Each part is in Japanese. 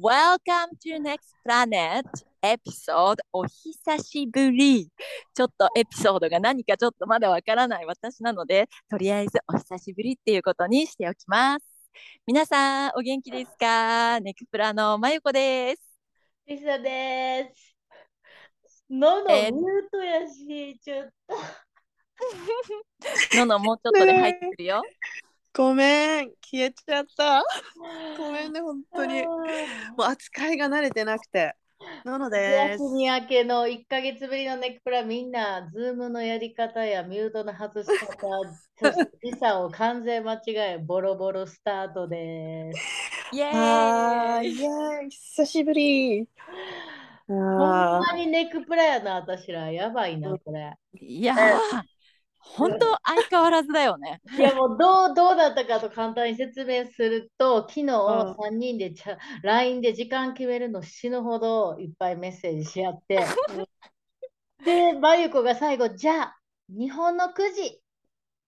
Welcome to Next Planet エピソードお久しぶり。ちょっとエピソードが何かちょっとまだわからない私なので、とりあえずお久しぶりっていうことにしておきます。皆さん、お元気ですか？ネクプラのまゆこです。リサです。ののえーミュートやし、ちょっと。ののもうちょっとで入ってくるよ。ごめん、消えちゃった。ごめんね、本当に。もう扱いが慣れてなくて。なのです休。み明けの1ヶ月ぶりのネクプラ、みんな、ズームのやり方やミュートの外し方、そしてリサを完全間違え、ボロボロスタートです。イエーイイエーイ、久しぶり。ほんあまにネクプラやな、私ら。やばいな、これ。いやー、本当相変わらずだよね。いやもうどうどうだったかと簡単に説明すると、昨日ん。3人でちゃ LINE で時間決めるの死ぬほどいっぱいメッセージし合って、で、まゆこが最後、じゃあ、日本の9時っ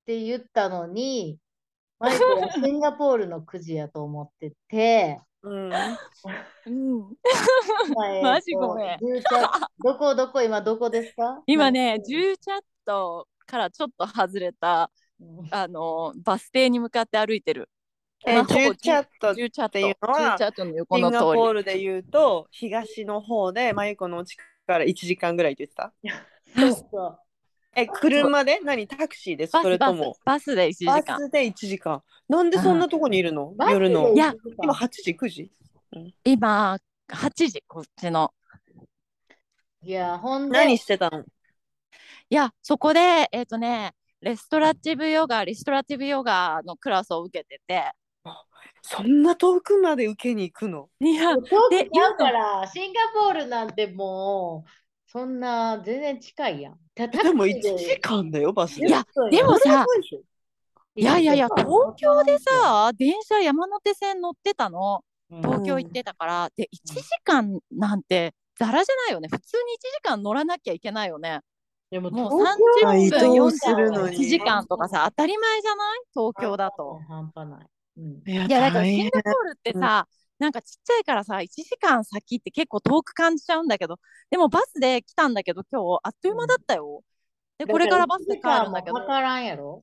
て言ったのに、まゆこはシンガポールの9時やと思ってて、ーうん、マジごめん。どこどこ今どこですか？今ね、10チャットからちょっと外れたうんあのバス停に向かって歩いてる。えまあほぼ10チャット10チャットっていうのは10チャットの横のシンガポー通ルで言うと、東の方で、まゆこの家から1時間ぐらいって言ってた？そうそう。え、車で？何？タクシーです？それとも？バスで1時バ間。スで1時間。なんでそんなとこにいるの？バスで夜の？い。や今8時、9時？今8時こっちの。いや、ほんで、何してたの？いやそこでえっ、とねレストラティブヨガリストラティブヨガのクラスを受けてて。そんな遠くまで受けに行くの？いや遠くでちゃうから、シンガポールなんてもう、そんな全然近いやん。たでも1時間だよ、バスで。いやでもさいやいやいや東京で、さ電車山手線乗ってたの。東京行ってたから、で1時間なんてザラじゃないよね。普通に1時間乗らなきゃいけないよねでももう東京30移分動するの1に時間とかさ当たり前じゃない？東京だと。半端ない。うんいやいやだからシンガポールってさ、なんかちっちゃいからさ1時間先って結構遠く感じちゃうんだけどでもバスで来たんだけど今日あっという間だったよ。でこれからバスで帰るんだけどかからんやろ？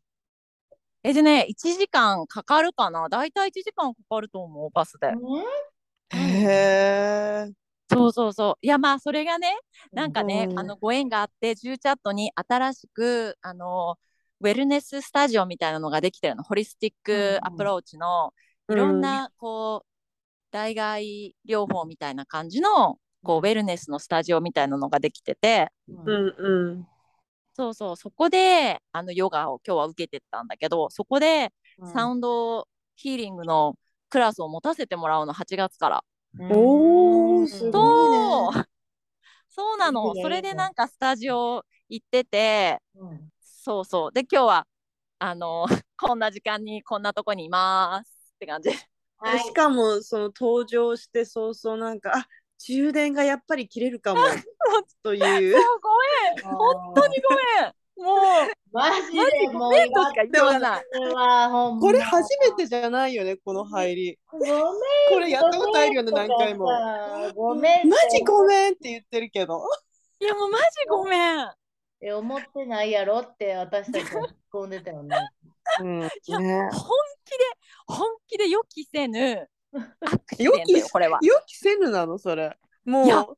えでね1時間かかるかな？大体1時間かかると思うバスで。へえ。そうそうそう。いやまあそれがねなんかね、うんあのご縁があって10チャットに新しくあのウェルネススタジオみたいなのができてるのホリスティックアプローチのいろんなこう代替療法みたいな感じのこうウェルネスのスタジオみたいなのができてて。うんうん。そうそう。そこであのヨガを今日は受けてたんだけどそこでサウンドヒーリングのクラスを持たせてもらうの8月から。おーすごいそう。ね そうなの。いいねそれでなんかスタジオ行っててうん。そうそう。で今日はあの こんな時間にこんなとこにいますって感じ。はい。しかもその登場して早々なんかあ充電がやっぱり切れるかも という。ごめん。本当にごめんもうマジでもうごめんとしか言い。ようがないこれ初めてじゃないよねこの入り。ごめんこれやったことあるよね何回も。ごめんマジごめんって言ってるけど。いやもうマジごめん。え思ってないやろって私たちは突っ込んでたよね。うんいや、ね本気で本気で予期せぬ。予期よこれは。予期せぬなのそれ。もいやう本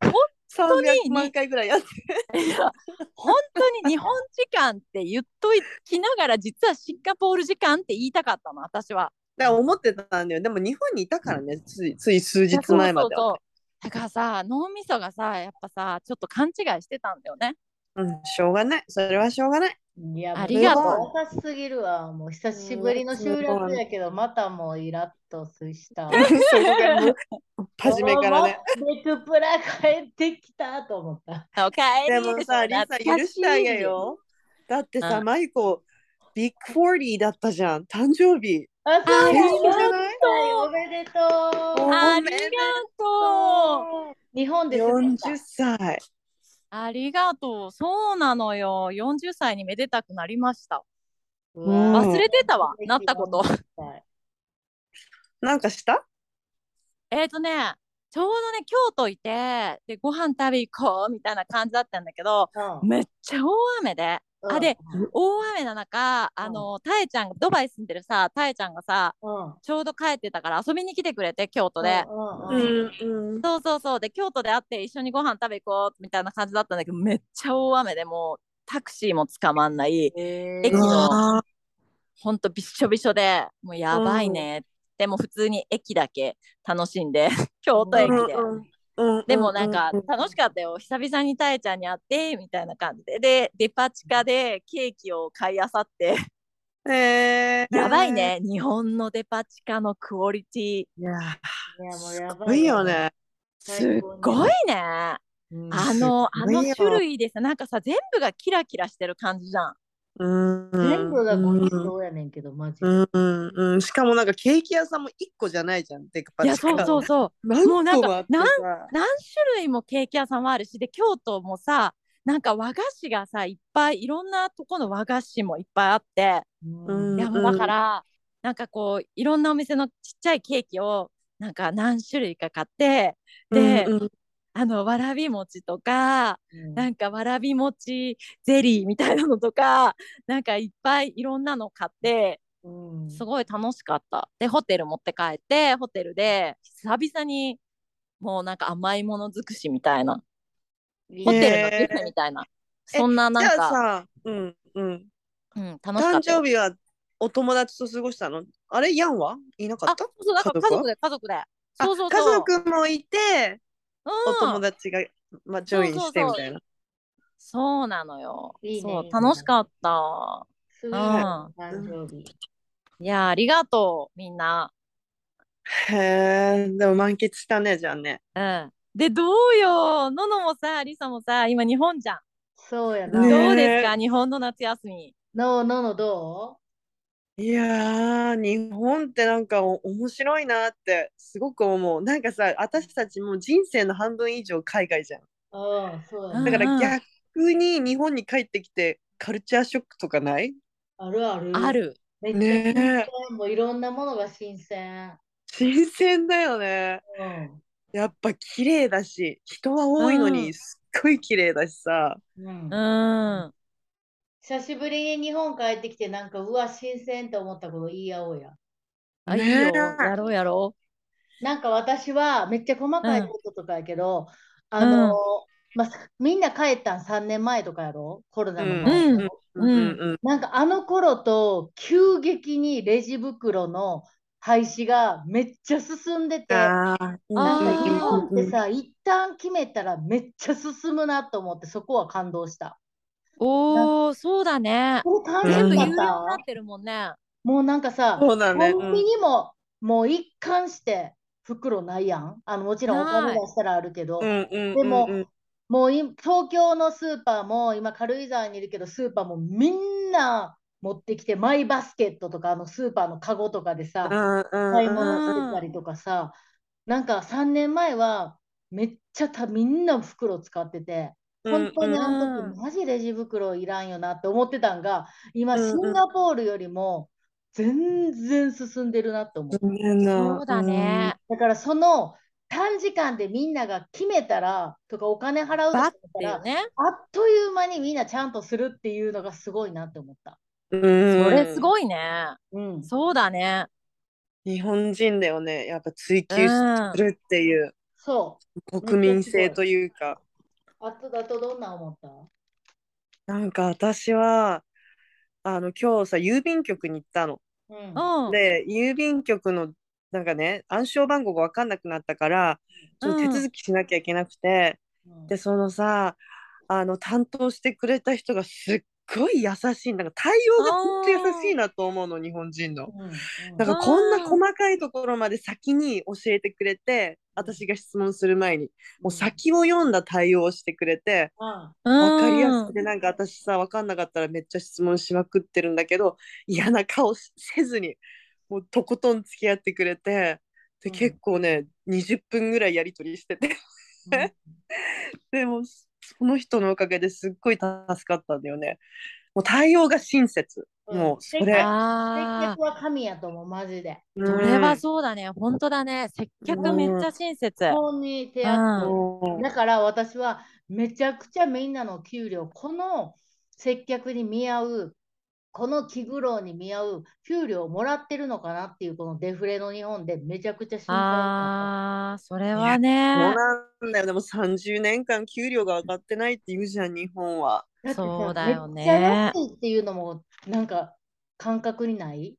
当に300万回ぐらいやっていや 本当に日本時間って言っときながら実はシンガポール時間って言いたかったの私は。だから思ってたんだよ。でも日本にいたからねついつい数日前までは。そうそうそう。だからさ脳みそがさやっぱさちょっと勘違いしてたんだよね。うんしょうがない。それはしょうがないいや、ありがとうも優しすぎるわ。もう久しぶりの収録やけど、またもうイラッとした。初めからね。ネクプラ帰ってきたと思った。おかえでりもさリサ許してあげようだってさうんマイコビッグ40だったじゃん誕生日あ、そうありがとうじゃないおめでとう。ありがとう日本で過ごした40歳ありがとう。そうなのよ。40歳にめでたくなりました。忘れてたわ、なったこと。はいなんかした？えっ、とねちょうどね京都いてでご飯食べ行こうみたいな感じだったんだけどうん。めっちゃ大雨でうんあで大雨の中あのたえちゃんがドバイ住んでるさたえちゃんがさうん。ちょうど帰ってたから遊びに来てくれて京都で。うんうんうん。そうそうそう。で京都で会って一緒にご飯食べ行こうみたいな感じだったんだけどめっちゃ大雨でもうタクシーも捕まんない。へ駅うのわほんとびっしょびしょでもうやばいね、でも普通に駅だけ楽しんで京都駅で、うんうんでもなんかう楽しかったよ。久々にたえちゃんに会ってみたいな感じで。でデパ地下でケーキを買いあさって。へー。やばいね。日本のデパ地下のクオリティ。いやすやばごいよね。すっごいね。うんあのあの種類でさなんかさ全部がキラキラしてる感じじゃんうん。全部がごちそうやねんけど、マジで。うん。うん。うん。しかもなんかケーキ屋さんも一個じゃないじゃん。デカパいやそうそうそう。何もうなんか個もあってさ。何種類もケーキ屋さんもあるしで京都もさなんか和菓子がさいっぱいいろんなとこの和菓子もいっぱいあって。うんうん。いやもうだからなんかこういろんなお店のちっちゃいケーキをなんか何種類か買ってで、うんうんあのわらび餅とかうん。なんかわらび餅ゼリーみたいなのとかなんかいっぱいいろんなの買ってうん。すごい楽しかった。でホテル持って帰ってホテルで久々にもうなんか甘いもの尽くしみたいな。ホテルのビュッフェみたいな、そんななんじゃあか、さうんうん。うん、楽しか誕ったよ。生日はお友達と過ごしたの？あれヤンはいなかあった？そうそうだから家族で家族で。そうそう家族もいてうん、お友達が、まあ、ジョインしてみたいな。そうなのよ。そういいね。いいね楽しかった。すごい。な誕生日。いやありがとうみんな。へえでも満喫したねじゃあね。うん。でどうよ。ののもさりさもさ今日本じゃん、そうやな。ねどうですか？日本の夏休み。のののどいやー日本ってなんかお面白いなってすごく思うなんかさ私たちもう人生の半分以上海外じゃんうああ、そうやうんだな。から逆に日本に帰ってきてカルチャーショックとかない？あるある。あ。るめっちゃねえ新鮮。もういろんなものが新鮮。新鮮だよねうん。やっぱ綺麗だし人は多いのうんにすっごい綺麗だしさうんうん久しぶりに日本帰ってきて、なんか、うわ、新鮮って思ったこと言い合おうや。あいいねよ。えやろうやろなんか私はめっちゃ細かいこととかやけど、あの、まあ、みんな帰ったん3年前とかやろ？コロナの前、うん。うん。うんうんなんかあの頃と急激にレジ袋の廃止がめっちゃ進んでて、なんか日本ってさ、一旦決めたらめっちゃ進むなと思ってそこは感動した。おーそうだね。これ感全部有料になってるもんね。もうなんかさ、そうだね。コンビニももう一貫して袋ないやん。あのもちろんお金出したらあるけど、うんうんうんうん。でももうい東京のスーパーも今軽井沢にいるけどスーパーもみんな持ってきてマイバスケットとかあのスーパーのカゴとかでさ、買い物してたりとかさ、なんか3年前はめっちゃたみんな袋使ってて、本当にあのうん。時マジレジ袋いらんよなって思ってたんが、今シンガポールよりも全然進んでるなって思う。そうだね。だからその短時間でみんなが決めたらとかお金払うとかね。あっという間にみんなちゃんとするっていうのがすごいなって思った。うん。それすいごいね。うん。そうだね。日本人だよね。やっぱ追求するっていう。そう。国民性というかあとだとどんな思った？なんか私はあの今日さ郵便局に行ったの。うん。うん。で郵便局のなんかね暗証番号が分かんなくなったからちょっと手続きしなきゃいけなくて、うん。でそのさあの担当してくれた人がすっごい優しい。なんか対応が本当優しいなと思うの日本人の。だからこんな細かいところまで先に教えてくれて私が質問する前にもう先を読んだ対応をしてくれてあ分かりやすくてなんか私さ分かんなかったらめっちゃ質問しまくってるんだけど嫌な顔しせずにもうとことん付き合ってくれてでうん。結構ね20分ぐらいやり取りしてて。でもその人のおかげですっごい助かったんだよね。う対応が親切。うんもうそれ。接あ客は神やと思う、マジで。あ、それはそうだね。本当だね。接客めっちゃ親切。本に手厚い。うんだから私はめちゃくちゃみんなの給料、この接客に見合う、この気苦労に見合う給料をもらってるのかなっていうこのデフレの日本でめちゃくちゃ心配ああ、それはそうね。なんだよ。でも30年間給料が上がってないって言うじゃん、日本は。そうだよね めっちゃ安いっていうのもなんか感覚にない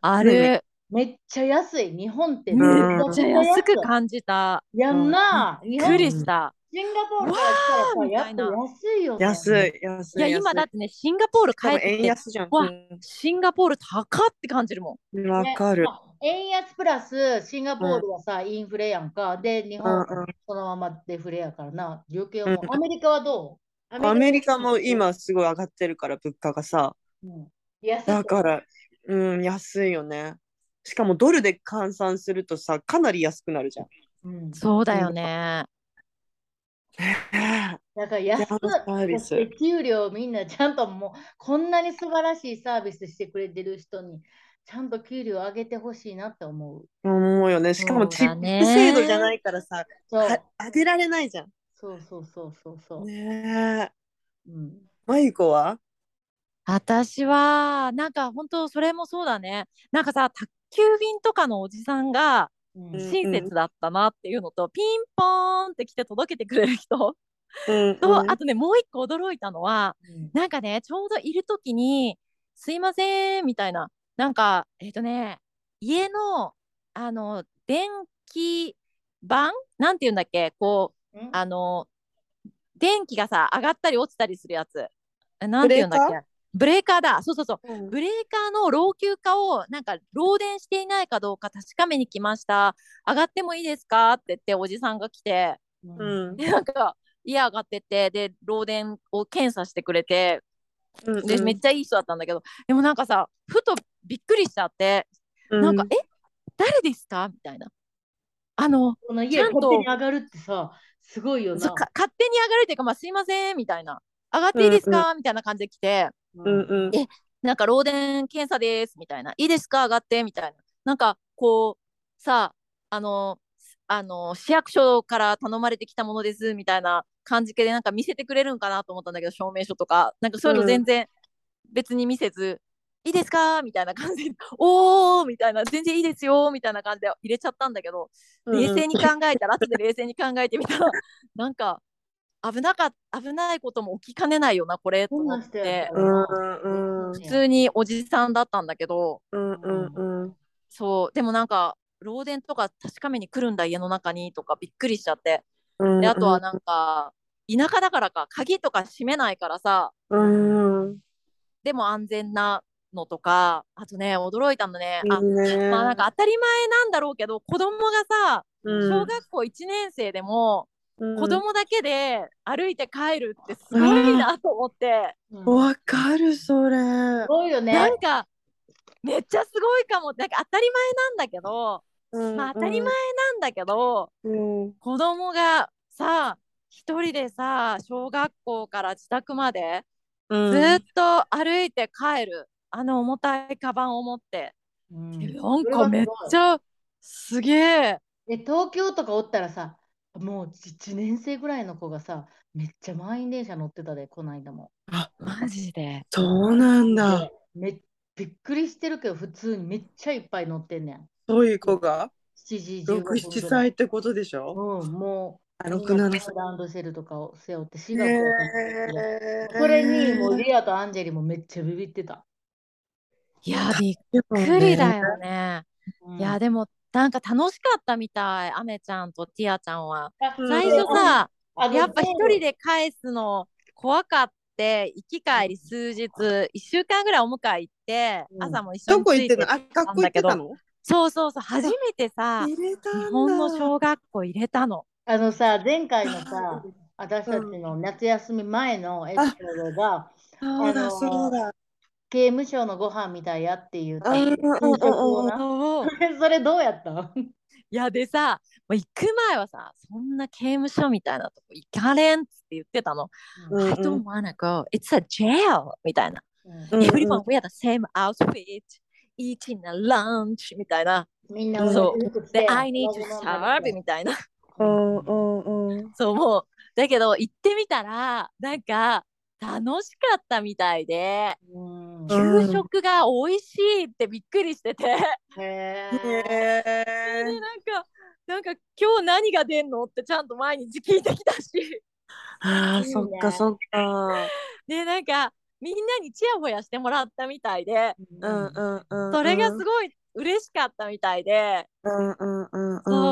ある？めっちゃ安い。日本ってめうんっちゃ安く感じた。やんな。びっくりした。シンガポールから来たらさ、いなやっぱ安いよね。安い、安い。いや、今だってね、シンガポール帰多分って円安じゃん。わシンガポール高って感じるもん。うんわかるね。まあ円安プラスシンガポールはさ、インフレやんか。で、日本そのままデフレやからな。余計思う。アメリカはどう？アメリカも、今すごい上がってるから、物価がさ。うん、安いだから、うん、安いよね。しかもドルで換算するとさ、かなり安くなるじゃん。うん、そうだよね。ねだから安く、て給料みんなちゃんともう、こんなに素晴らしいサービスしてくれてる人に、ちゃんと給料上げてほしいなって思う。え思うよね。しかもチップ制度じゃないからさ、そうは上げられないじゃん。そうそうそうそうそう。ねえ。うんマユコは？私は、なんか本当それもそうだね。なんかさ、宅急便とかのおじさんが親切だったなっていうのと、ピンポーンって来て届けてくれる人。うんと、うん。あとね、もう一個驚いたのは、うん。なんかね、ちょうどいるときに、すいません、みたいな。なんか、えっ、とね、家の、あの、電気板なんて言うんだっけ？こう、うん。あの、電気がさ、上がったり落ちたりするやつ。えなんて言うんだっけ？ブレーカーだ。そうそうそう。うん。ブレーカーの老朽化を、なんか、漏電していないかどうか確かめに来ました。上がってもいいですか？って言って、おじさんが来て、うん。で、なんか、家上がってって、で、漏電を検査してくれて、うんで、めっちゃいい人だったんだけど、でもなんかさ、ふとびっくりしちゃって、なんか、え、誰ですか？みたいな。あの、この家ちゃんと勝手に上がるってさ、すごいよな。勝手に上がるっていうか、まあ、すいません、みたいな。上がっていいですか、みたいな感じで来て、うん。うんえなんか漏電検査です、みたいな。いいですか？上がって、みたいな。なんか、こう、さ、あの、あの、市役所から頼まれてきたものです、みたいな感じで、なんか見せてくれるんかなと思ったんだけど、証明書とか。なんかそういうの全然別に見せず、いいですか？みたいな感じで、おー！みたいな、全然いいですよ！みたいな感じで入れちゃったんだけど、冷静に考えた。ら、後で冷静に考えてみたら、なんか、危なか危ないことも起きかねないよな、これ、と思って。ら。なうんうん。普通におじさんだったんだけど、うんうんうん。そう、でもなんか、漏電とか確かめに来るんだ、家の中にとかびっくりしちゃって。うんで、あとはなんか、田舎だからか、鍵とか閉めないからさ、うん。でも安全なのとか、あとね、驚いたのね、あいい、ね。まあなんか当たり前なんだろうけど、子供がさ、うん。小学校1年生でも、うん子供だけで歩いて帰るってすごいなと思って、うんわかるそれすごいよね。なんか、めっちゃすごいかも。なんか当たり前なんだけど、まあ当たり前なんだけど、うん子供がさ、一人でさ、小学校から自宅までうんずっと歩いて帰る。あの重たいカバンを持って。うんなんかめっちゃすげえ。え東京とかおったらさ、もう1年生ぐらいの子がさ、めっちゃ満員電車乗ってたで、この間も。マジで。そうなんだでめびっくりしてるけど、普通にめっちゃいっぱい乗ってんねん。そういう子が？7時15分ぐらい67歳ってことでしょ？うん、もあう、6 7歳ランドセルとかを背負って4月へやったえそれに、もうリアとアンジェリもめっちゃビビってた。いや、びっびっくりだよね。うんいや、でもなんか楽しかったみたい。アメちゃんとティアちゃんは。最初さ、やっぱ一人で返すの怖かって、行き帰り数日、一週間ぐらいお迎え行って、うん。朝も一緒どについてこ行ってんのあ、学校行ってたの？そうそうそう、初めてさ、日本の小学校入れたの。あのさ、前回のさ、私たちの夏休み前のエピソードが、そうだあのそうだ刑務所のご飯みたいやっていうあうんうんうんうん給食をな それどうやったいいやでさ、まあ、行く前はさ、そんな刑務所みたいなとこ行かれんって言ってたの。うん I don't wanna go. It's a jail! みたいな。うんうん Everyone wear the same outfit, eating a lunch みたいな。みんなそうで、て I need to serve みたいな。うんうんうんそう、もう、だけど行ってみたら、なんか楽しかったみたいで、うん。うん給食が美味しいってびっくりしてて、へえなんか、なんか今日何が出んのってちゃんと毎日聞いてきたし、あーね。そっかそっか。で、なんかみんなにチヤホヤしてもらったみたいで、うんうんうん。それがすごい嬉しかったみたいで、うんうんうんうん。そう。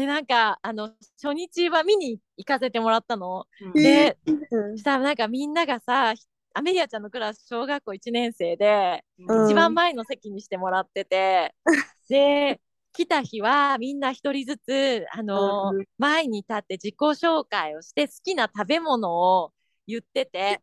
で、なんか、あの、初日は見に行かせてもらったの。うん。で、うん。したらなんかみんながさ、アメリアちゃんのクラス小学校1年生で、うん。一番前の席にしてもらってて、で、来た日はみんな一人ずつ、あのうん前に立って自己紹介をして好きな食べ物を言ってて、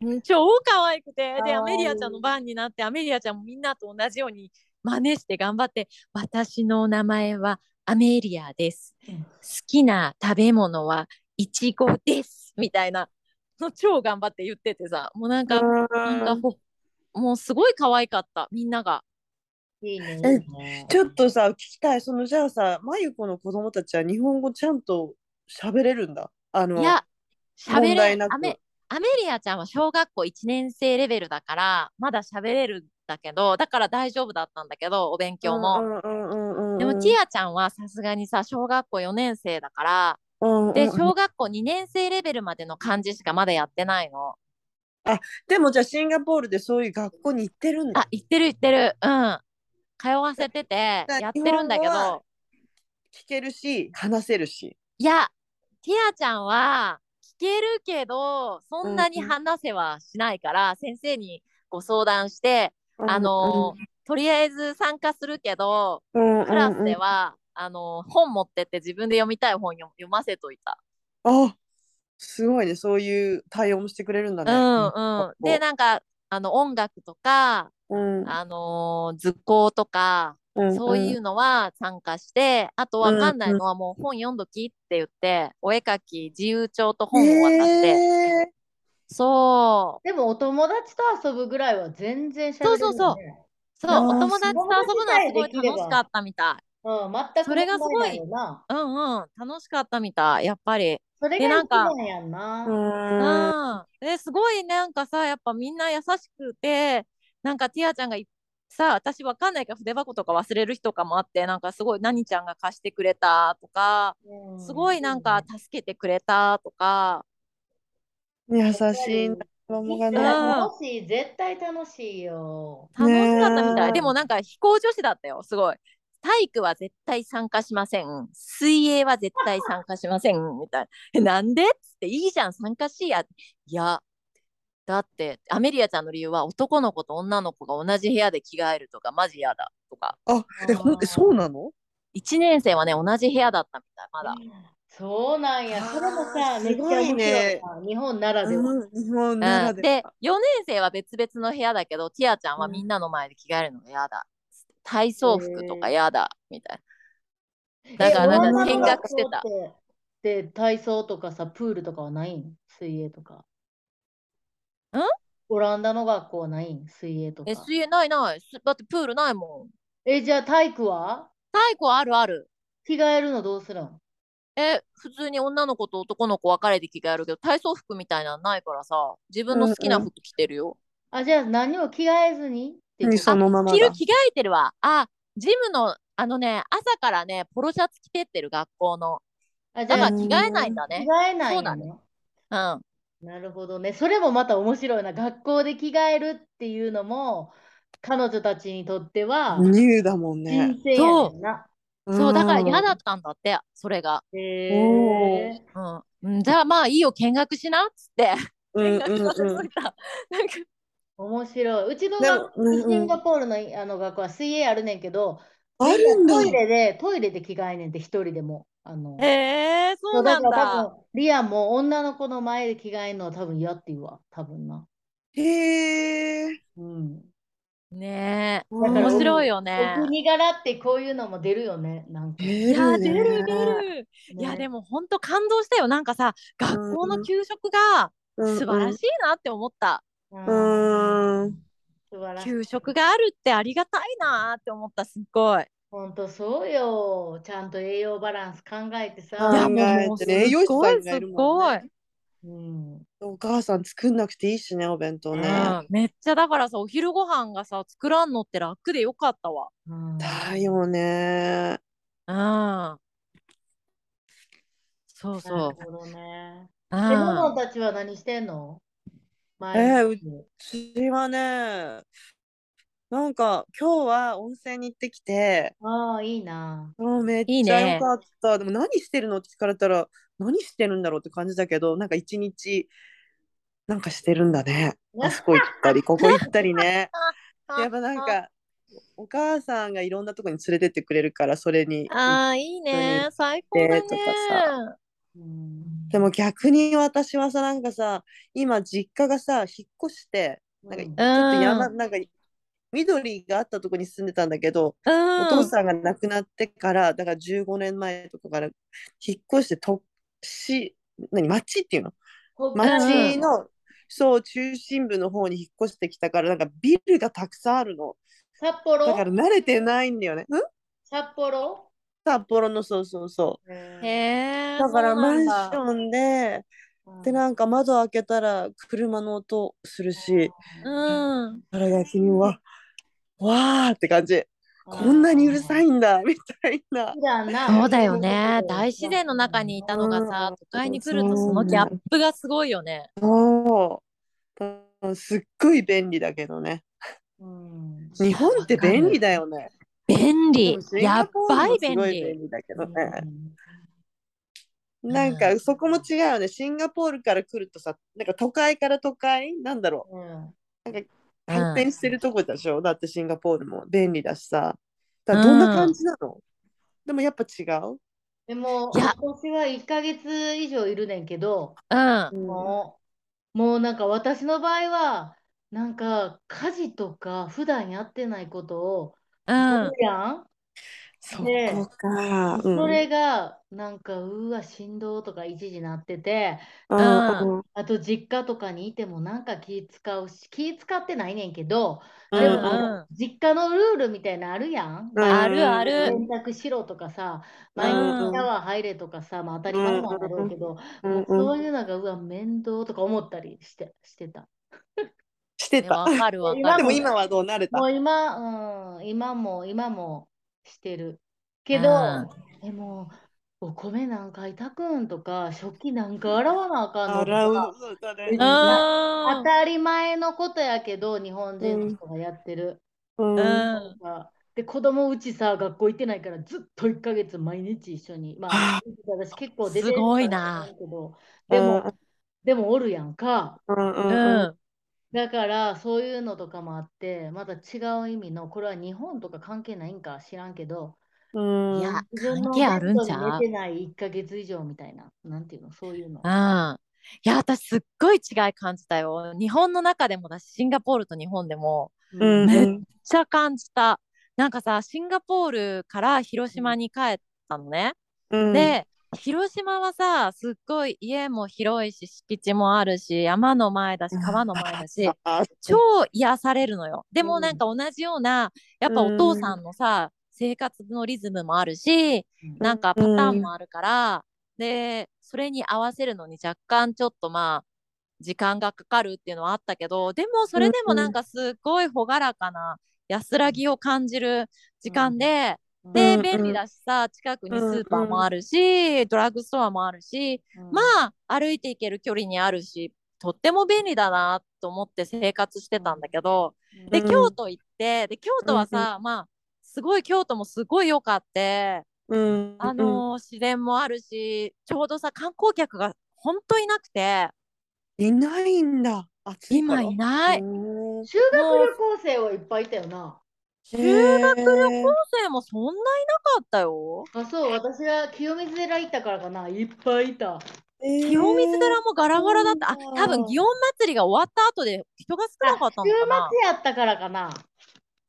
うん超可愛くて、で、アメリアちゃんの番になって、アメリアちゃんもみんなと同じように真似して頑張って、私の名前はアメリアです。うん。好きな食べ物はいちごです。みたいな。の超頑張って言っててさ、もうなんか、なんかほもうすごい可愛かった、みんなが。いいね。ちょっとさ聞きたい。そのじゃあさまゆこの子供たちは日本語ちゃんと喋れるんだ？あのいや、喋れなく。アメアメリアちゃんは小学校1年生レベルだから、まだ喋れるんだけど、だから大丈夫だったんだけど、お勉強も。でも、ティアちゃんはさすがにさ、小学校4年生だから、うんうんで、小学校2年生レベルまでの漢字しかまだやってないの。でもじゃあシンガポールでそういう学校に行ってるんだあ、言ってる言ってる。うん。通わせてて、だやってるんだけど、聞けるし話せるしいや、ティアちゃんは聞けるけど、そんなに話せはしないから、先生にご相談して、あのーとりあえず参加するけど、うんクラスでは、あのー本持ってって自分で読みたい本読読ませといた。あすごいね。そういう対応もしてくれるんだね。うんうん。で、なんか、あの音楽とか、うん。あのー図工とか、うんそういうのは参加して、あとわかんないのはもう本読んどきって言って、お絵かき、自由帳と本を渡して、へーそう。でもお友達と遊ぶぐらいは全然しゃべれるよ、ね。そうそうそうあーお友達と遊ぶのはすごい楽しかったみたい。うん、全くそれがすごい。うんうん、楽しかったみたい、やっぱり。それが一でなんか番やんな。うんうん。ですごいなんかさ、やっぱみんな優しくて、なんかティアちゃんがいさ、私わかんないから筆箱とか忘れる日とかもあって、なんかすごい何ちゃんが貸してくれたとか、うんすごいなんか助けてくれたとか、優しいな子供がね楽しい、絶対楽しいよ。楽しかったみたい。でもなんか飛行女子だったよ、すごい。体育は絶対参加しません。水泳は絶対参加しません。みたいな。えなんで？っつって、いいじゃん、参加しや。いや、だって、アメリアちゃんの理由は男の子と女の子が同じ部屋で着替えるとか、マジ嫌だとか。あえほんえそうなの？1年生はね、同じ部屋だったみたい、まだ。そうなんや。それもさ、めっちゃねな。日本ならでは。うん日本うならでんでは、4年生は別々の部屋だけど、ティアちゃんはみんなの前で着替えるのが嫌だ。体操服とか嫌だ、みたいな。だからなんか見学してた。え。で、体操とかさ、プールとかはないん水泳とか。ん？オランダの学校はないん？水泳とかえ、。水泳ないない。すだってプールないもん。え、じゃあ体育は？体育はあるある。着替えるのどうするん？え、普通に女の子と男の子分かれて着替えるけど、体操服みたいなのないからさ、自分の好きな服着てるよ。あ、じゃあ何も着替えずに？ってうんそのままだ着る、着替えてるわ。あ、ジムの、あのね、朝からね、ポロシャツ着てってる学校の。あ、じだからゃあ着替えないんだ着ね。替えないんそうだやね。うん。なるほどね。それもまた面白いな。学校で着替えるっていうのも、彼女たちにとっては、ニューだもんね新鮮やねんな。そう、だから嫌だっったんだって、それが。へおえ。うん。うんじゃあまあいいよ、見学しなっつって。うん見学させうんうんといた。なんか、面白い。うちの学うんうんシンガポールのあの学校は水泳あるねんけど、あるんだトイレで、トイレで着替えねんって一人でも。あの、へえ、そそううだからなんだ。多分、リアンも女の子の前で着替えるのは多分嫌って言うわ。多分な。へえうん。ねえ、面白いよおね。国柄ってこういうのも出るよね。なんか。出いや、出る出る。いや、でも本当感動したよ。なんかさ、学校の給食が素晴らしいなって思った。う。うん。給食があるってありがたいなって思った、すっごい。本当そうよ。ちゃんと栄養バランス考えてさ。いや、考もう、もうすえてね栄養士ごい、すさんがいるもごいんね。うん。お母さん作んなくていいしね、お弁当ね。うん、めっちゃだからさ、お昼ご飯がさ、作らんのって楽でよかったわ。うんだよね。うん。そうなそるほどね。う。うえ、ママん。たちは何してんの？え毎ー、う日。ちはね、なんか今日は温泉に行ってきて、ああ、いいな。もうめっいいねちゃ良かった。でも何してるの？って聞かれたら、何してるんだろうって感じだけど、なんか一日、なんかしてるんだね。あそこ行ったり、ここ行ったりね。やっぱなんか、お母さんがいろんなとこに連れてってくれるから、それに。ああ、いいね。最高だとかさね。うん。でも逆に私はさ、なんかさ、今実家がさ、引っ越して、なんかちょっと山、うんなんか緑があったとこに住んでたんだけど、うん。お父さんが亡くなってから、だから15年前とかから引っ越して都市、何、町っていうの？町の、そう、中心部の方に引っ越してきたから、なんかビルがたくさんあるの。札幌？だから慣れてないんだよね。ん？札幌？札幌のそうそうそへへえ。う。だからマンションで、で、なんか窓開けたら車の音するし、うん。あれが君は、わーって感じ。こんなにうるさいんだ、みたいな。そうだよね。大自然の中にいたのがさ、うん都会に来るとそのギャップがすごいよね。そう。うんすっごい便利だけどね。うん日本って便利だよね。便利やっガポールばいもすごい便利。便利だけどうね。んなんかそこも違うよね。シンガポールから来るとさ、なんか都会から都会？なんだろうんう。発展してるとこでしょ。だってシンガポールも便利だしさ。だどんな感じなの、でもやっぱ違う？でも私は1ヶ月以上いるねんけど、うん。もう、もうなんか私の場合は、なんか家事とか普段やってないことをうんやる。やん？そでこか。うんそれがなんかうわしんどとか一時なってて、あと実家とかにいてもなんか気使うし、気使ってないねんけど、うんでもうん実家のルールみたいなのあるやん。うんあるある。洗濯しろとかさ、うん毎日シャワー入れとかさ、まあ当たり前なんだろうけど、うんもうそういうのがうわ面倒とか思ったりしてしてた。してた。ねわかるわ今かる。でも今はどう慣れた？もう今、うん、今も今もしてる。けど、でもお米何回炊くんとか、食器何回洗わなあかんのと洗うか。当うたり前のことやけど、日本人の人がやってる。うんん。なんかで、子供うちさ、学校行ってないから、ずっと1ヶ月毎日一緒に。まあ、私結構出てるすごいなでも、でもおるやんか。うんうんううんん。だから、そういうのとかもあって、また違う意味の、これは日本とか関係ないんか知らんけど、うんいや、関係あるんベッドにちゃう寝てない1ヶ月以上みたいな、なんていうの、そういうの。うん。いや、私すっごい違い感じたよ。日本の中でもだし、シンガポールと日本でもうんめっちゃ感じた。なんかさ、シンガポールから広島に帰ったのね。うんで、広島はさ、すっごい家も広いし、敷地もあるし、山の前だし、川の前だし、あ超癒されるのよ。でもなんか同じような、やっぱお父さんのさ、生活のリズムもあるし、なんかパターンもあるから、で、それに合わせるのに若干ちょっとまあ、時間がかかるっていうのはあったけど、でもそれでもなんかすっごい朗らかな安らぎを感じる時間で、で、うん便利だしさ、近くにスーパーもあるし、ドラッグストアもあるし、まあ、歩いていける距離にあるし、とっても便利だなと思って生活してたんだけど、で、うん。京都行って、で、京都はさ、まあ、すごい京都もすごい良かって、うん。あのー自然もあるし、ちょうどさ、観光客が本当いなくて、いないんだ。今いない。うん修学旅行生はいっぱいいたよな。修学旅行生もそんないなかったよ。あ、そう、私が清水寺行ったからかな、いっぱいいた。清水寺もガラガラだった。あ多分祇園祭りが終わった後で人が少なかったの週かな。末やったからかな。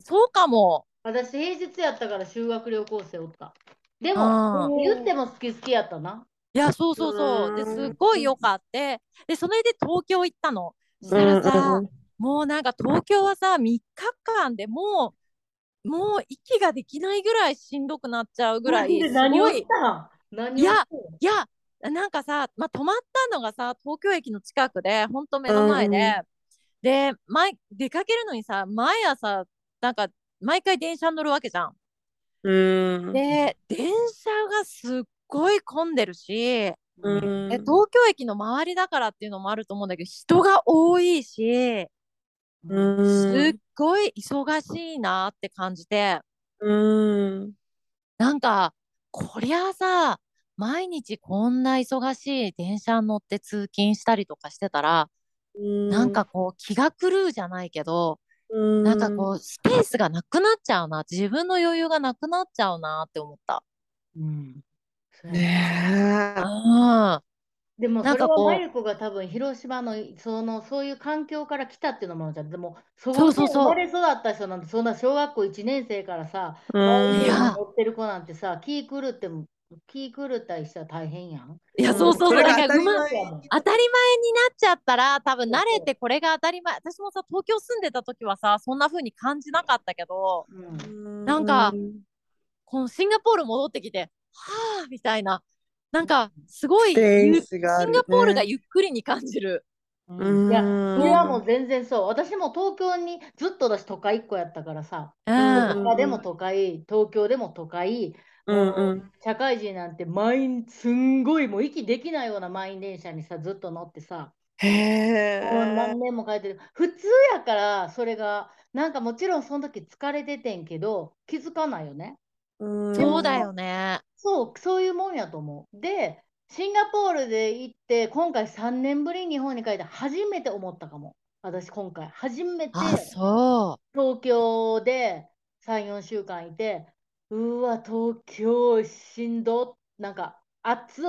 そうかも。私、平日やったから修学旅行生おった。であも、言っても好き好きやったな。いや、そうそうそう。で、うんすっごい良かって、で、それで東京行ったの。そしたうんらさ、うんもうなんか東京はさ、3日間でもう、もう息ができないぐらいしんどくなっちゃうぐらい、す何を。した？い。やいや、なんかさ、まあ、泊まったのがさ、東京駅の近くで、ほんと目の前で、うんで、毎出かけるのにさ、毎朝、なんか、毎回電車に乗るわけじゃん。うん。で、電車がすっごい混んでるし、うん。え東京駅の周りだからっていうのもあると思うんだけど、人が多いし、うんすっごい忙しいなって感じて、うん。なんか、こりゃあさ、毎日こんな忙しい電車に乗って通勤したりとかしてたら、なんかこう気が狂うじゃないけど、うん。なんかこうスペースがなくなっちゃうな、自分の余裕がなくなっちゃうなって思った。うん。ね。ねえ。うん。でもそれはなんかこう。マユコが多分広島のそのそういう環境から来たっていうのもあるじゃん。でもそこでそうそう。そう生まれ育った人なんてそんな小学校1年生からさ、うん。いや。乗ってる子なんてさ、気狂っても気狂ったりしたら大変やん。いや、うん。そうそうそう、それがだから当たり前。当たり前になっちゃったら、多分慣れてこれが当たり前。私もさ、東京住んでた時はさ、そんな風に感じなかったけど、うん。なんかこのシンガポール戻ってきて、はぁみたいな。なんか、すごいスペゆースがあるねシンガポールがゆっくりに感じる。うんいや、うんそれはもう全然そう。私も東京にずっと私都会っ子やったからさ、うん。大阪でも都会、東京でも都会、うんもううん社会人なんて満員、すんごいもう息できないような満員電車にさ、ずっと乗ってさ、へ何年も帰ってる。普通やから、それが、なんかもちろんその時疲れててんけど、気づかないよね。うんそうだよね。そう、そういうもんやと思う。で、シンガポールで行って、今回3年ぶりに日本に帰って初めて思ったかも。私今回初めて東京で3、4週間いて、うわ、東京しんど、なんか暑っ、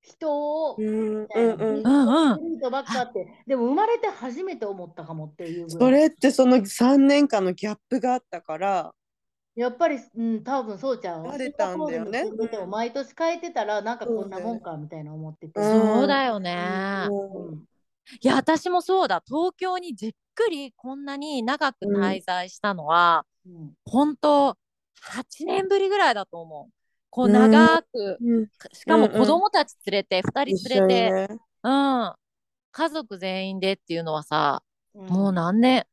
人を、うんうんうんばっかあって、でも生まれて初めて思ったかもっていうぐそ。れってその3年間のギャップがあったからやっぱり、うん、多分そうちゃう？慣れたんだよねでても毎年変えてたら、なんかこんなもんかみたいな思ってて。う。うんそうだよね。うんうんいや、私もそうだ。東京にじっくりこんなに長く滞在したのは、うん本当8年ぶりぐらいだと思う。こう長く、うんしかもうんうん子供たち連れて、2人一緒に連れて、ねうん。家族全員でっていうのはさ、うんもう何年、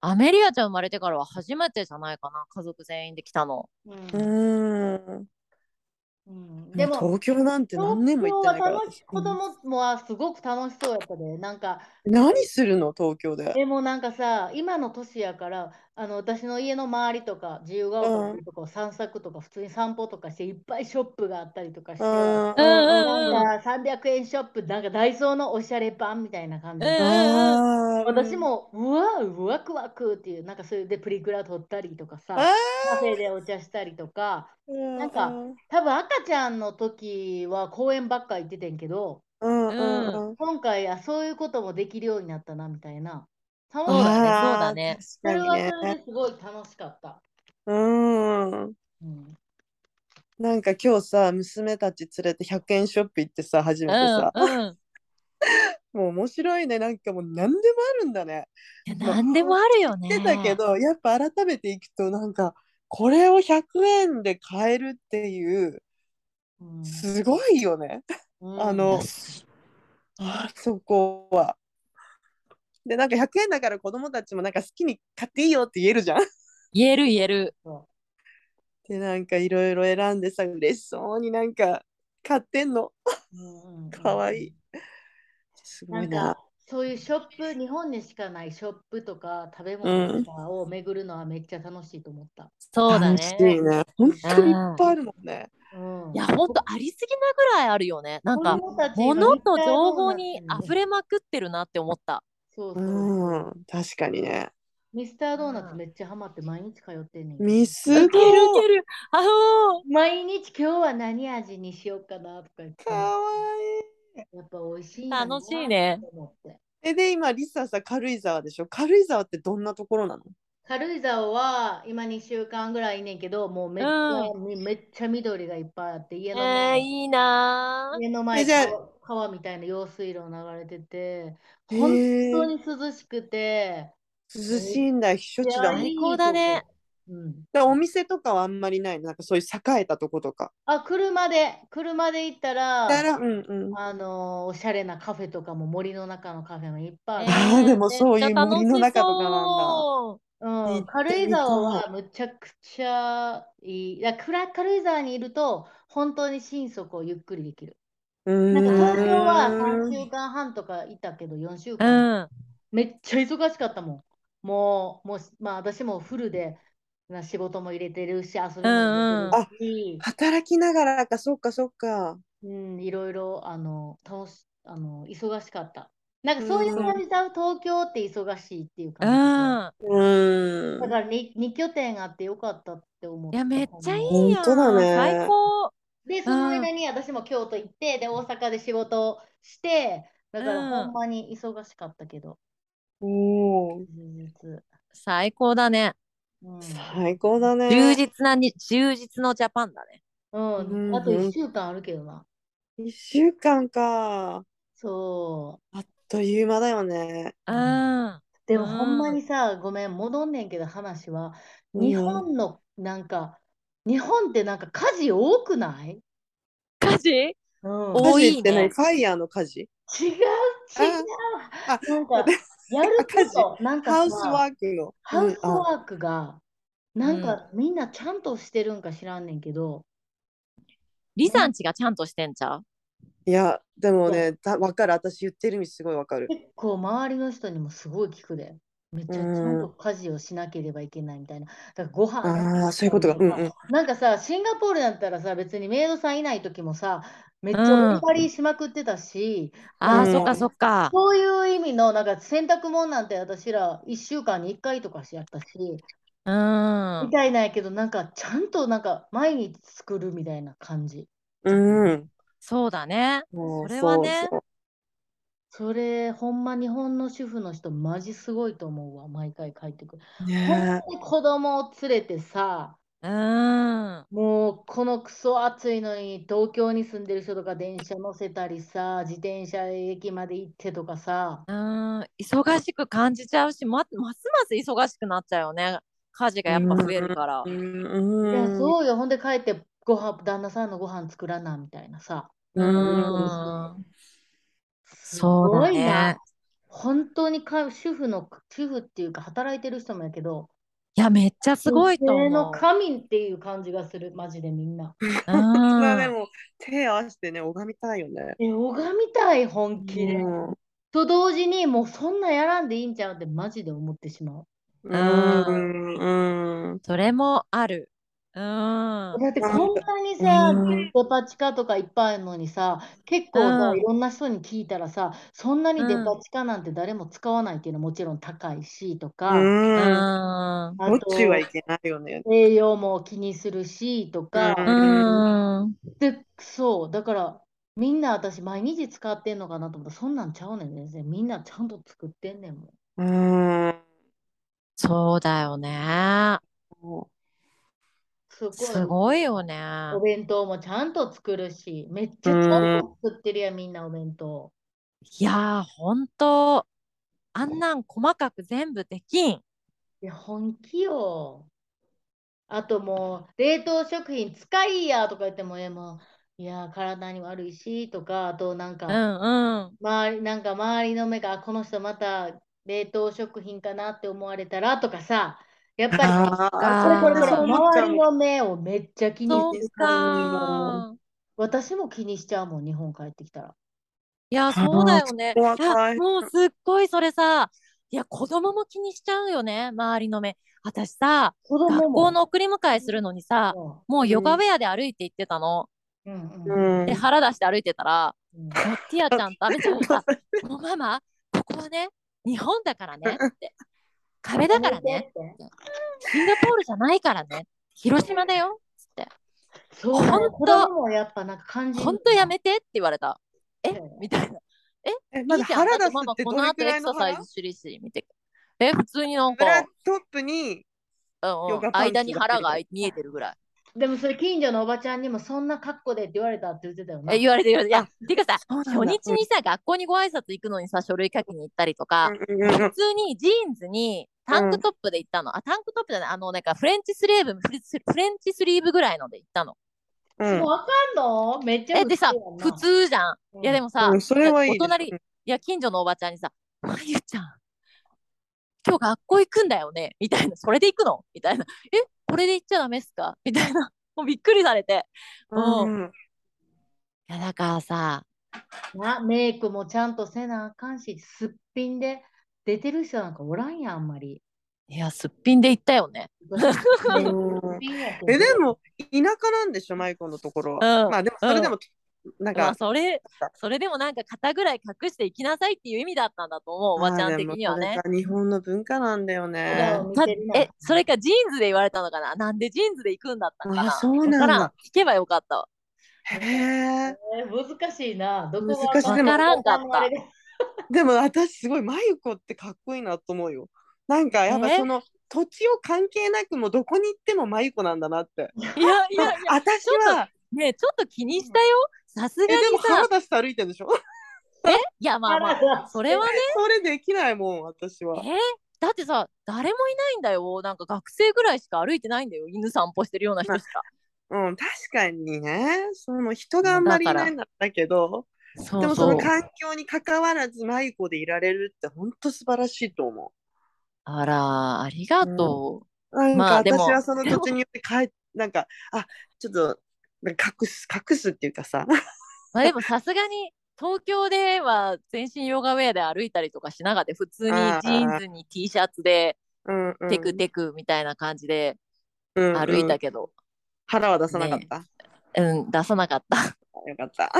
アメリアちゃん生まれてからは初めてじゃないかな、家族全員で来たの。うん。うん。うん。でも、東京なんて何年も行ってないから東京は楽し子供もはすごく楽しそうやったで、なんか、何するの？東京で。でもなんかさ、今の年やから、あの私の家の周りとか、自由が丘とこ散策とか、普通に散歩とかして、いっぱいショップがあったりとかして、なんか300円ショップ、なんかダイソーのおしゃれ版みたいな感じで。私も、うわ、ワクワクっていう、なんかそれでプリクラ撮ったりとかさ、あカフェでお茶したりとか、ーなんか多分赤ちゃんの時は公園ばっか行っててんけど、うんうんうん。今回あそういうこともできるようになったなみたいな。楽しそうだねかった。そうだね。それは確かにね。それですごい楽しかった。うん。うん、なんか今日さ娘たち連れて100円ショップ行ってさ初めてさ、うんうん。もう面白いね。なんかもう何でもあるんだね。いや何でもあるよね。言ってたけどやっぱ改めていくとなんかこれを100円で買えるっていううん。すごいよね、うんあのあそこは。でなんか100円だから子供たちもなんか好きに買っていいよって言えるじゃん。言える言える。そでなんかいろいろ選んでさ嬉しそうになんか買ってんの。かわいい。すごなないんか。そういうショップ、日本にしかないショップとか食べ物とかを巡るのはめっちゃ楽しいと思った。そうだ楽しいね。ね。本当にいっぱいあるもんね。うんいや、ほんとありすぎなぐらいあるよね。なんか、物と情報に溢れまくってるなって思った。そうそうう。ん、確かにね。ミスタードーナツめっちゃハマって毎日通ってんねん。ミスいけるける。あの毎日今日は何味にしようかなとか言ってかわいい。やっぱ美味しい楽しいねと思って。えで今リサさ軽井沢でしょ？軽井沢ってどんなところなの？軽井沢は今2週間ぐらいいんねんけど、もうめっちゃ、みめっちゃ緑がいっぱいあって、家のえー、前、いいなー家の前川川みたいな用水路流れてて、へ本ー当に涼しくて、涼しいんだ、避暑地だもん。最高だね。うん、でお店とかはあんまりない？のなんかそういう栄えたとことか。あ、車で、車で行ったら、だから、うんうん。あのおしゃれなカフェとかも森の中のカフェもいっぱいある。あーでもそういう森の中とかなんだそううん、軽井沢はむちゃくちゃいい。いやくら軽井沢にいると本当に心底ゆっくりできる。うーんなんか東京は3週間半とかいたけど4週う間、ん。めっちゃ忙しかったもん。もう、もうまあ私もフルでな仕事も入れてるし、遊びも入れてるし、働きながらか、そっかそっか。うん、いろいろあの楽しあの忙しかった。なんかそういう感じだ、東京って忙しいっていうう感じ。うーんだ。から 2, 2拠点あってよかったって思った。いや、めっちゃいいやん。本当だね最高。で、その間に私も京都行って、で、大阪で仕事をして、だからうんほんまに忙しかったけど、おー充実。最高だね。うん。最高だね。充実なに、充実のジャパンだね。うん、うんあと1週間あるけどな。一週間か。そあっという間だよね。うん。う。でもうんほんまにさ、ごめん、戻んねんけど話は、うん日本のなんか、日本ってなんか家事多くない？家事？うん。多い火事って何？ねファイヤーの火事？違う、違う。あなんか、やること、なんかハウスワさ、ークの。ハウスワークが、なんかみんなちゃんとしてるんか知らんねんけど、リサんちがちゃんとしてんちゃう？いや、でもね、た分かる。私言ってる意味すごい分かる。結構周りの人にもすごい聞くで。めっちゃちゃんと家事をしなければいけないみたいな。だからご飯ああ、そういうことが。うんうん。なんかさ、シンガポールだったらさ、別にメイドさんいない時もさ、めっちゃうんデリバリーしまくってたし、ああ、うんそっかそっか。そういう意味のなんか洗濯物なんて私ら1週間に1回とかしやったし、うんみ。たいなんやけど、なんかちゃんとなんか毎日作るみたいな感じ。うん。そうだね。もうそれはねそうそうそれ、ほんま日本の主婦の人、マジすごいと思うわ、毎回帰ってくる。ほんねまに子供を連れてさ、うん。もうこのクソ暑いのに東京に住んでる人とか電車乗せたりさ、自転車で駅まで行ってとかさ、うん。忙しく感じちゃうし、ま、ますます忙しくなっちゃうよね。家事がやっぱ増えるからう。んいうんや、そうよ、ほんで帰ってご飯、旦那さんのご飯作らなみたいなさ、ううんん。すごいなね。。本当にか主婦の、主婦っていうか働いてる人もやけど、いや、めっちゃすごいと思う。神っていう感じがする、マジでみんな。まあでうん。も手合わせてね拝みたいよね。え、拝みたい、本気で。うんと同時に、もうそんなやらんでいいんちゃうってマジで思ってしまう。うんうんそれもある。うん。だってこんなにさ、うんデパ地下とかいっぱいあるのにさ、結構さ、うんいろんな人に聞いたらさ、そんなにデうんパ地下なんて誰も使わないっていうのはもちろん高いしとか、ううん。ん。あどっちはいとけないよね。栄養も気にするしとか、うん。で、そう、だからみんな私毎日使ってんのかなと思ったらそんなんちゃうねん全然。みんなちゃんと作ってんねんもん。うん。そうだよね。すごい。すごいよね。お弁当もちゃんと作るし、めっちゃちゃんと作ってるやん、みんなお弁当。いやー、ほんと、あんなん細かく全部できん。いや、本気よ。あともう、冷凍食品使いやとか言っても、え、もう、いや、体に悪いしとか、あとなんか、うんうん。周り、なんか周りの目が、あこの人また冷凍食品かなって思われたらとかさ、やっぱり、あこれこれこれ、あ、そう。周りの目をめっちゃ気にしてる。かー。私も気にしちゃうもん、日本帰ってきたら。いや、そうだよね。あーいや、怖いもうすっごいそれさ、いや、子供も気にしちゃうよね、周りの目。私さ、子供も。学校の送り迎えするのにさ、うもうヨガウェアで歩いて行ってたの。んうんううんんで、腹出して歩いてたら、うんもうティアちゃんとアメちゃんがさ、もうママ、ここはね、日本だからねって。壁だからね。シンガポールじゃないからね。広島だよ。つって。そうほんと子供もやっぱなんか感じるほんとやめてって言われた。え？うんみたいな。え、まだ腹出すママこのってどれく後エクササイらいの腹ズするし、見て。え、普通になんか、トップにうんうん間に腹が見えてるぐらい。でもそれ近所のおばちゃんにもそんな格好でって言われたって言ってたよな。え、言われてる。いや、てかさ、初日にさ、学校にご挨拶行くのにさ、書類書きに行ったりとか、うんうんうん普通にジーンズにタンクトップで行ったの。あ、タンクトップじゃない、あの、なんかフレンチスリーブ、フレフレンチスリーブぐらいので行ったの。うんもうわかんの？めっちゃえ、でさ普通やん、な普通じゃん。いや、でもさ、うんそれはいいお隣、いや、近所のおばちゃんにさ、まゆちゃん、今日学校行くんだよね？みたいな、それで行くの？みたいな。え、これで行っちゃダメっすか？みたいな。もうびっくりされて。うん。いうんや、だからさ、なメイクもちゃんとせなあかんし、すっぴんで出てる人なんかおらんやん、あんまり。いや、すっぴんで行ったよね。えでも田舎なんでしょマイコのところ。は、うん。まあでもそれでも、なんまあ、かそれ、それでもなんか肩ぐらい隠していきなさいっていう意味だったんだと思う、おばちゃん的にはね。日本の文化なんだよね。え、それかジーンズで言われたのかな？なんでジーンズで行くんだったのかな？あそうなんだ。だから聞けばよかったわ。へええ難しいな。どこが難しい。わからんかったででも私すごいマユコってかっこいいなと思うよ。なんかやっぱえ？その土地を関係なくもうどこに行ってもマユコなんだなって。いやいやいや、私はねえちょっと気にしたよ。さすがえでも腹、出して歩いてるんでしょ？いやまあまあ、それはね、それできないもん私は。え？だってさ、誰もいないんだよ。なんか学生ぐらいしか歩いてないんだよ。犬散歩してるような人しか。うん確かにね。その人があんまりいないんだけどそうでもその環境に関わらずマユコでいられるって本当素晴らしいと思あら、ありがとう。なんかまあでも私はその土地によって帰っ なんかあちょっとなんか隠す隠すっていうかさ。う。まあでもさすがに東京では全身ヨガウェアで歩いたりとかしながら普通にジーンズに T シャツでうんうん。テクテクみたいな感じでうんうん。歩いたけど、腹は出さなかった、うん、出さなかった。よかった。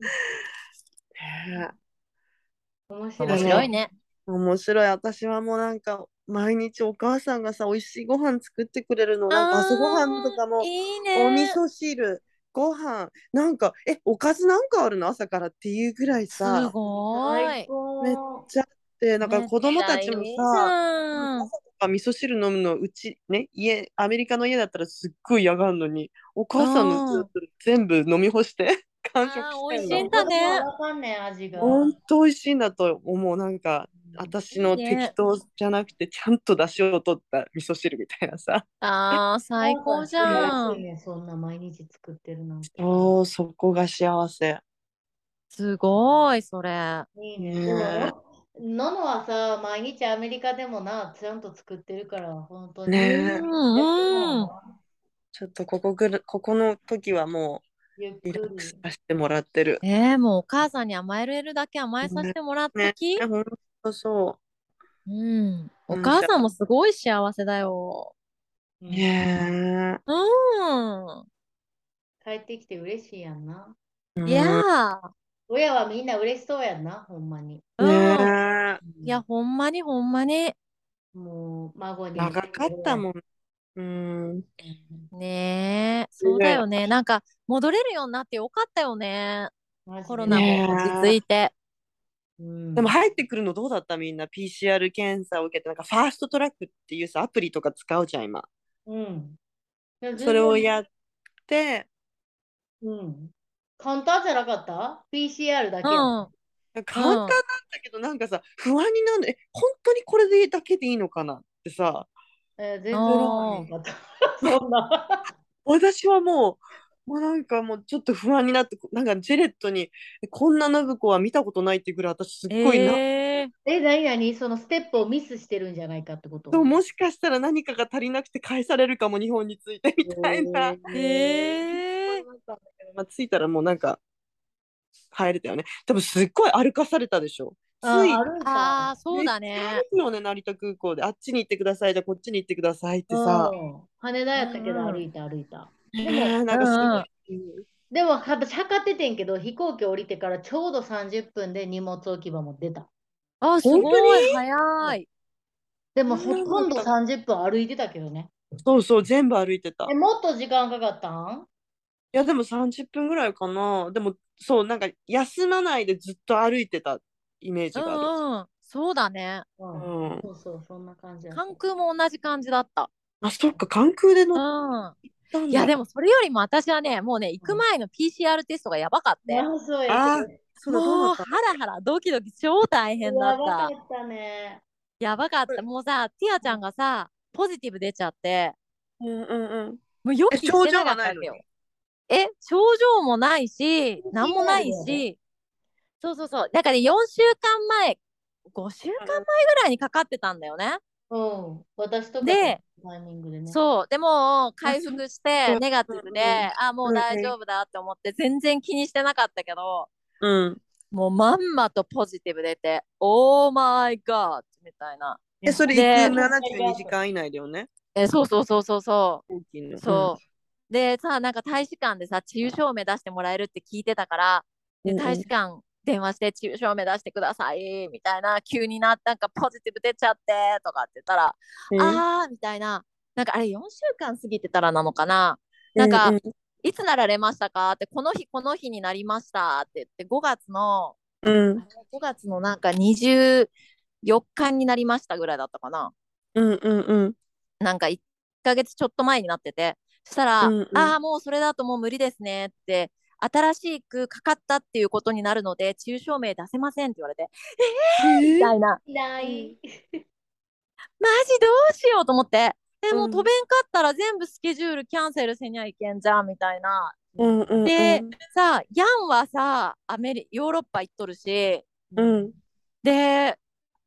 ね面白い。面白いね。え面白い。私はもうなんか毎日お母さんがさ、美味しいご飯作ってくれるの。なんか朝ごはんとかもいいね。お味噌汁、ご飯、なんか、え、おかずなんかあるの？朝からっていうぐらいすさ、ごい。めっちゃで、なんか子供たちもさ、か味噌汁飲むのうちね家アメリカの家だったらすっごい嫌がるのにお母さんの全部飲み干して完食あー美味しいんだねわかんねえ味が。本当美味しいんだと思うなんか私の適当じゃなくてちゃんと出汁を取った味噌汁みたいなさあー最高じゃん。そんな毎日作ってるなんて。そうそこが幸せすごい、それ。いいね。ののはさ、毎日アメリカでもな、ちゃんと作ってるから、本当に。ねえうんうん。ちょっとここぐらここの時はもうリラッ。クスさせてもらってるえー、もうお母さんに甘えれるだけ甘えさせてもらったねき、ほんとそうん。おうん母さんもすごい幸せだよ。うねうん。帰ってきて嬉しいやんな。えいやー。親はみんな嬉しそうやんな、ほんまに。うん。ねいや、ほんまにほんまに。もう孫に。長かったもんうんねえ、そうだよね。なんか、戻れるようになってよかったよね。コロナねも落ち着いて。うんでも入ってくるのどうだったみんな？PCR 検査を受けてなんかファーストトラックっていうさアプリとか使うじゃん今うん。それをやってうん。簡単じゃなかった ?PCR だけうやん。ん。簡単なんだけどなんかさ不安になるのえ本当にこれでだけでいいのかなってさえー全然。私はもうもうなんかもうちょっと不安になってなんかジェレットにえこんな信子は見たことないってぐらい私すっごいな、えー、え、なになにそのステップをミスしてるんじゃないかってこと？そうもしかしたら何かが足りなくて返されるかも日本についてみたいな。えー、まあ、着いたらもうなんか入れたよね。でもすっごい歩かされたでしょ。ついああそうだね。よね、成田空港で。あっちに行ってください、じゃあこっちに行ってくださいってさ。うん羽田やったけど歩いた歩いた。ねでもえなんかすごいでも私測っててんけど飛行機降りてからちょうど30分で荷物置き場も出た。あ、すごい、早い。でもほとんどのだ30分歩いてたけどね。そうそう、全部歩いてた。え、いもっと時間かかったん？や、でも30分ぐらいかな。でも、そう、なんか休まないでずっと歩いてたイメージうがある。んうん。そうだね。うんうんそうそう、そんな感じ関空も同じ感じだった。あ、そっか、関空で乗っうん。いや、でもそれよりも私はね、もうね、行く前の PCR テストがやばかって。あそうもうハラハラドキドキ超大変だやばったか。ったね。やばかった。もうさ、ティアちゃんがさ、ポジティブ出ちゃって、うんうんうん。もう予期してなかったえ症状がないのに？え、症状もないし、なんもないし、そうそうそう。だから4週間前、5週間前ぐらいにかかってたんだよね。うん。私とかタイミングでね。そう。でも、回復して、ネガティブでうん、あ、もう大丈夫だって思って、全然気にしてなかったけど、うん。もうまんまとポジティブ出て、オーマイガーみたいな。え、それで行く72時間以内だよね？え、そうそうそうそうそう。そう。でさ、なんか大使館でさ、治癒証明出してもらえるって聞いてたから、でうんうん大使館電話して治癒証明出してください。みたいな、急にななんかポジティブ出ちゃってとかって言ったら、うん。あーみたいな、なんかあれ4週間過ぎてたらなのかな、なんか、いつなられましたか？って、この日この日になりました。って言って、5月の、うん。5月のなんか24日になりましたぐらいだったかな。うんうんうん。なんか1ヶ月ちょっと前になってて、そしたら、うんうん。ああ、もうそれだともう無理ですねって、新しくかかったっていうことになるので、中証明出せませんって言われて、みたいな、ない。マジどうしようと思って、でもうん。う飛べんかったら全部スケジュールキャンセルせにゃいけんじゃんみたいな。うんうんうん。で、さ、ヤンはさ、アメリヨーロッパ行っとるし、うん。で、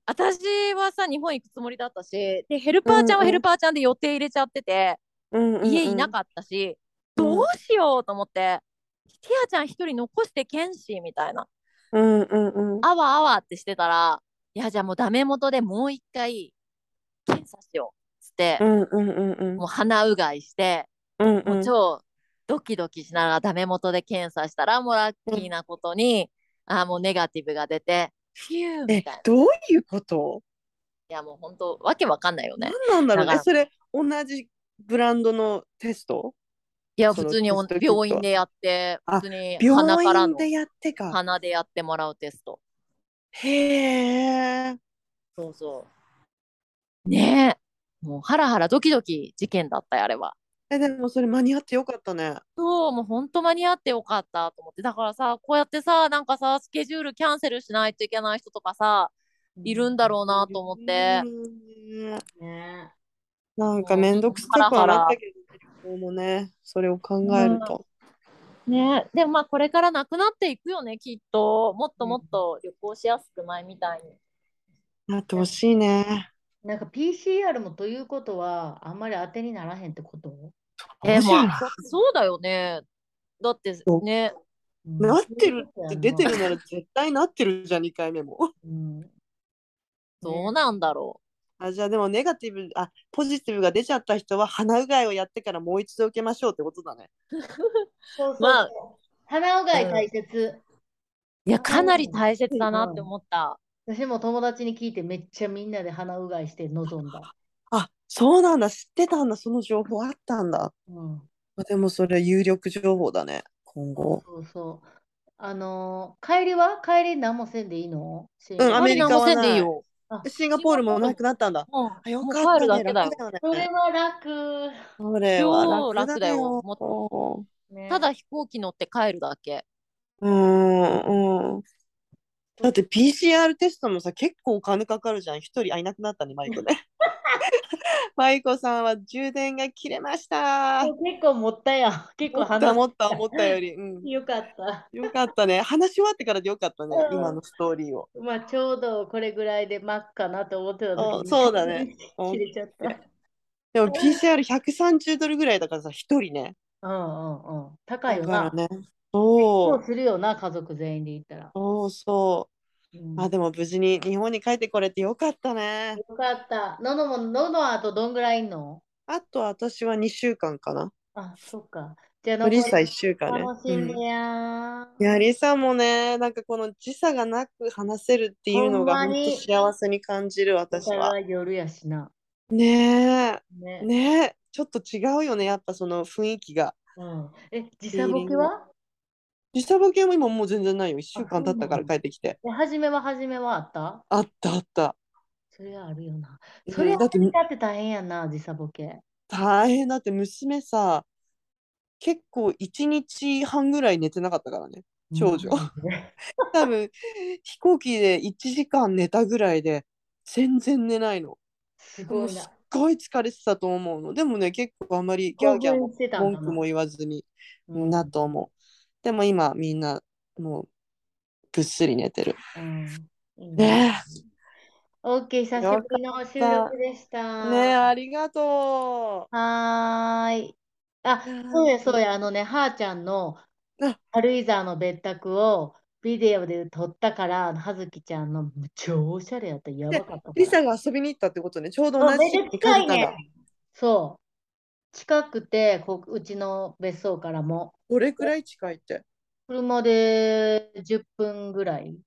私はさ、日本行くつもりだったし、で、ヘルパーちゃんはヘルパーちゃんで予定入れちゃってて、うんうん、家いなかったし、うんどうしようと思って、ティアちゃん一人残してけんし、みたいな。うんうんうん。あわあわってしてたら、いや、じゃあもうダメ元でもう一回検査しよう。つってう、んうんうんうんもう鼻うがいして、うんうもうん超ドキドキしながらダメ元で検査したら、もうラッキーなことに、あもうネガティブが出て、フューみえたいな。いどういうこと？や、もう本当わけわかんないよね。何なんだろうねそれ同じブランドのテスト？いや、普通に病院でやって、あ普通に鼻からの病院でやってか鼻でやってもらうテスト。へえそうそう。ねえ。もうハラハラドキドキ事件だったよ、あれは。えでもそれ間に合ってよかったねそう、もう本当間に合ってよかったと思って。だからさ、こうやってさ、なんかさ、スケジュールキャンセルしないといけない人とかさ、いるんだろうなと思って。うんね。なんかめんどくさくはなったけど旅行もねそれを考えると、ねえ。でもまあこれからなくなっていくよね、きっと。もっともっと旅行しやすくないみたいに。なってほしいねなんか PCR もということは、あんまり当てにならへんってこと？えー、まあ、そそうだよね。だってね、なってるって出てるなら絶対なってるじゃん2回目もうん。ねどうなんだろあじゃあでもネガティブあポジティブが出ちゃった人は鼻うがいをやってからもう一度受けましょうってことだねそうそうまあ鼻うがい大切。う。いや、かなり大切だなって思った。私も友達に聞いてめっちゃみんなで鼻うがいして臨んだ。あそうなんだ知ってたんだその情報あったんだうん。あでもそれ有力情報だね今後そうそう。あのー帰りは？帰り何もせんでいいの？うんアメリカはもせんでいいよ。あシンガポールもなくなったんだ。うんあよかったね。帰るだけだ。よ楽だよね。それは楽。それは超楽だよ。もね、ただ飛行機乗って帰るだけ。ううんうん。だって PCR テストもさ結構お金かかるじゃん。一人あいなくなったねマイコねマイコさんは充電が切れました。結構持ったやん。結構話思った思ったより、うん、よかった。よかったね。話し終わってからでよかったねうん。今のストーリーを。まあちょうどこれぐらいでマックかなと思ってたにそうだね。切れちゃった。でも PCR130 ドルぐらいだからさ一人ね。うんうんうん。高いよな。ね。そう。するよな、家族全員で行ったら。そうそううんあでも無事に日本に帰ってこれてよかったねよかった。ののも、ののはあとどんぐらいいんの？あと私は2週間かなあ、そっか。じゃあフリーさ1残り週間ね楽しんでうんやいや、リサもね、なんかこの時差がなく話せるっていうのが本当幸せに感じるー。私は。夜やしな。ねねえ、。ねえ、ちょっと違うよね、やっぱその雰囲気が。うん、え、時差ボケは？時差ボケも今もう全然ないよ。1週間経ったから帰ってきて。で初めは初めはあった？あったあった。それはあるよな。うんそれだってだって大変やな、時差ボケ。大変だって娘さ、結構1日半ぐらい寝てなかったからね。長女 多分飛行機で1時間寝たぐらいで全然寝ないの。すごいなすっ。ごい疲れてたと思うの。でもね、結構あんまりギャーギャー文句も言わずに、うんなと思う。でも今みんなもうぐっすり寝てる。うんねね。オッケー、久しぶりの収録でした。え、ねえ、ありがとはーい。あ、そうやそうや、あのね、はーちゃんのあ軽井沢の別宅をビデオで撮ったから、はずきちゃんの超おしゃれやった、やばかったから。う。リサが遊びに行ったってことね。ちょうど同じ時期に。そう。近くてこ、うちの別荘からも。どれくらい近いって？車で10分ぐらい。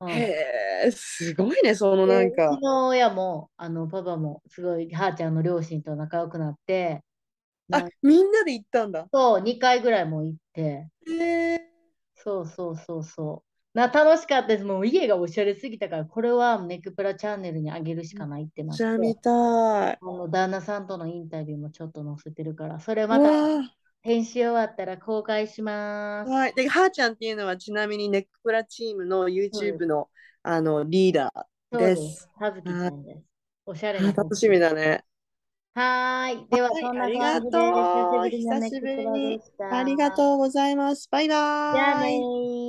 うんへえ、すごいね、そのなんでかうち。の親も、あの、パパも、すごい、はーちゃんの両親と仲良くなって、なあ、みんなで行ったんだ。そう、2回ぐらいも行って、へえ。そうそうそうそう。な、楽しかったです。もう家がおしゃれすぎたから、これはネクプラチャンネルにあげるしかないってなって、じゃあ見たい。あの旦那さんとのインタビューもちょっと載せてるから、それうまたわ編集終わったら公開します。はい。で、はーちゃんっていうのはちなみにネックプラチームの YouTube の,、あのリーダーですす。。はずきちゃんです。おしゃれ楽しみだね。はーい。では、はいそんなありがとう感じで、久しぶりのネクプラ久しぶりに。ありがとうございます。バイバーイ。じゃあねー。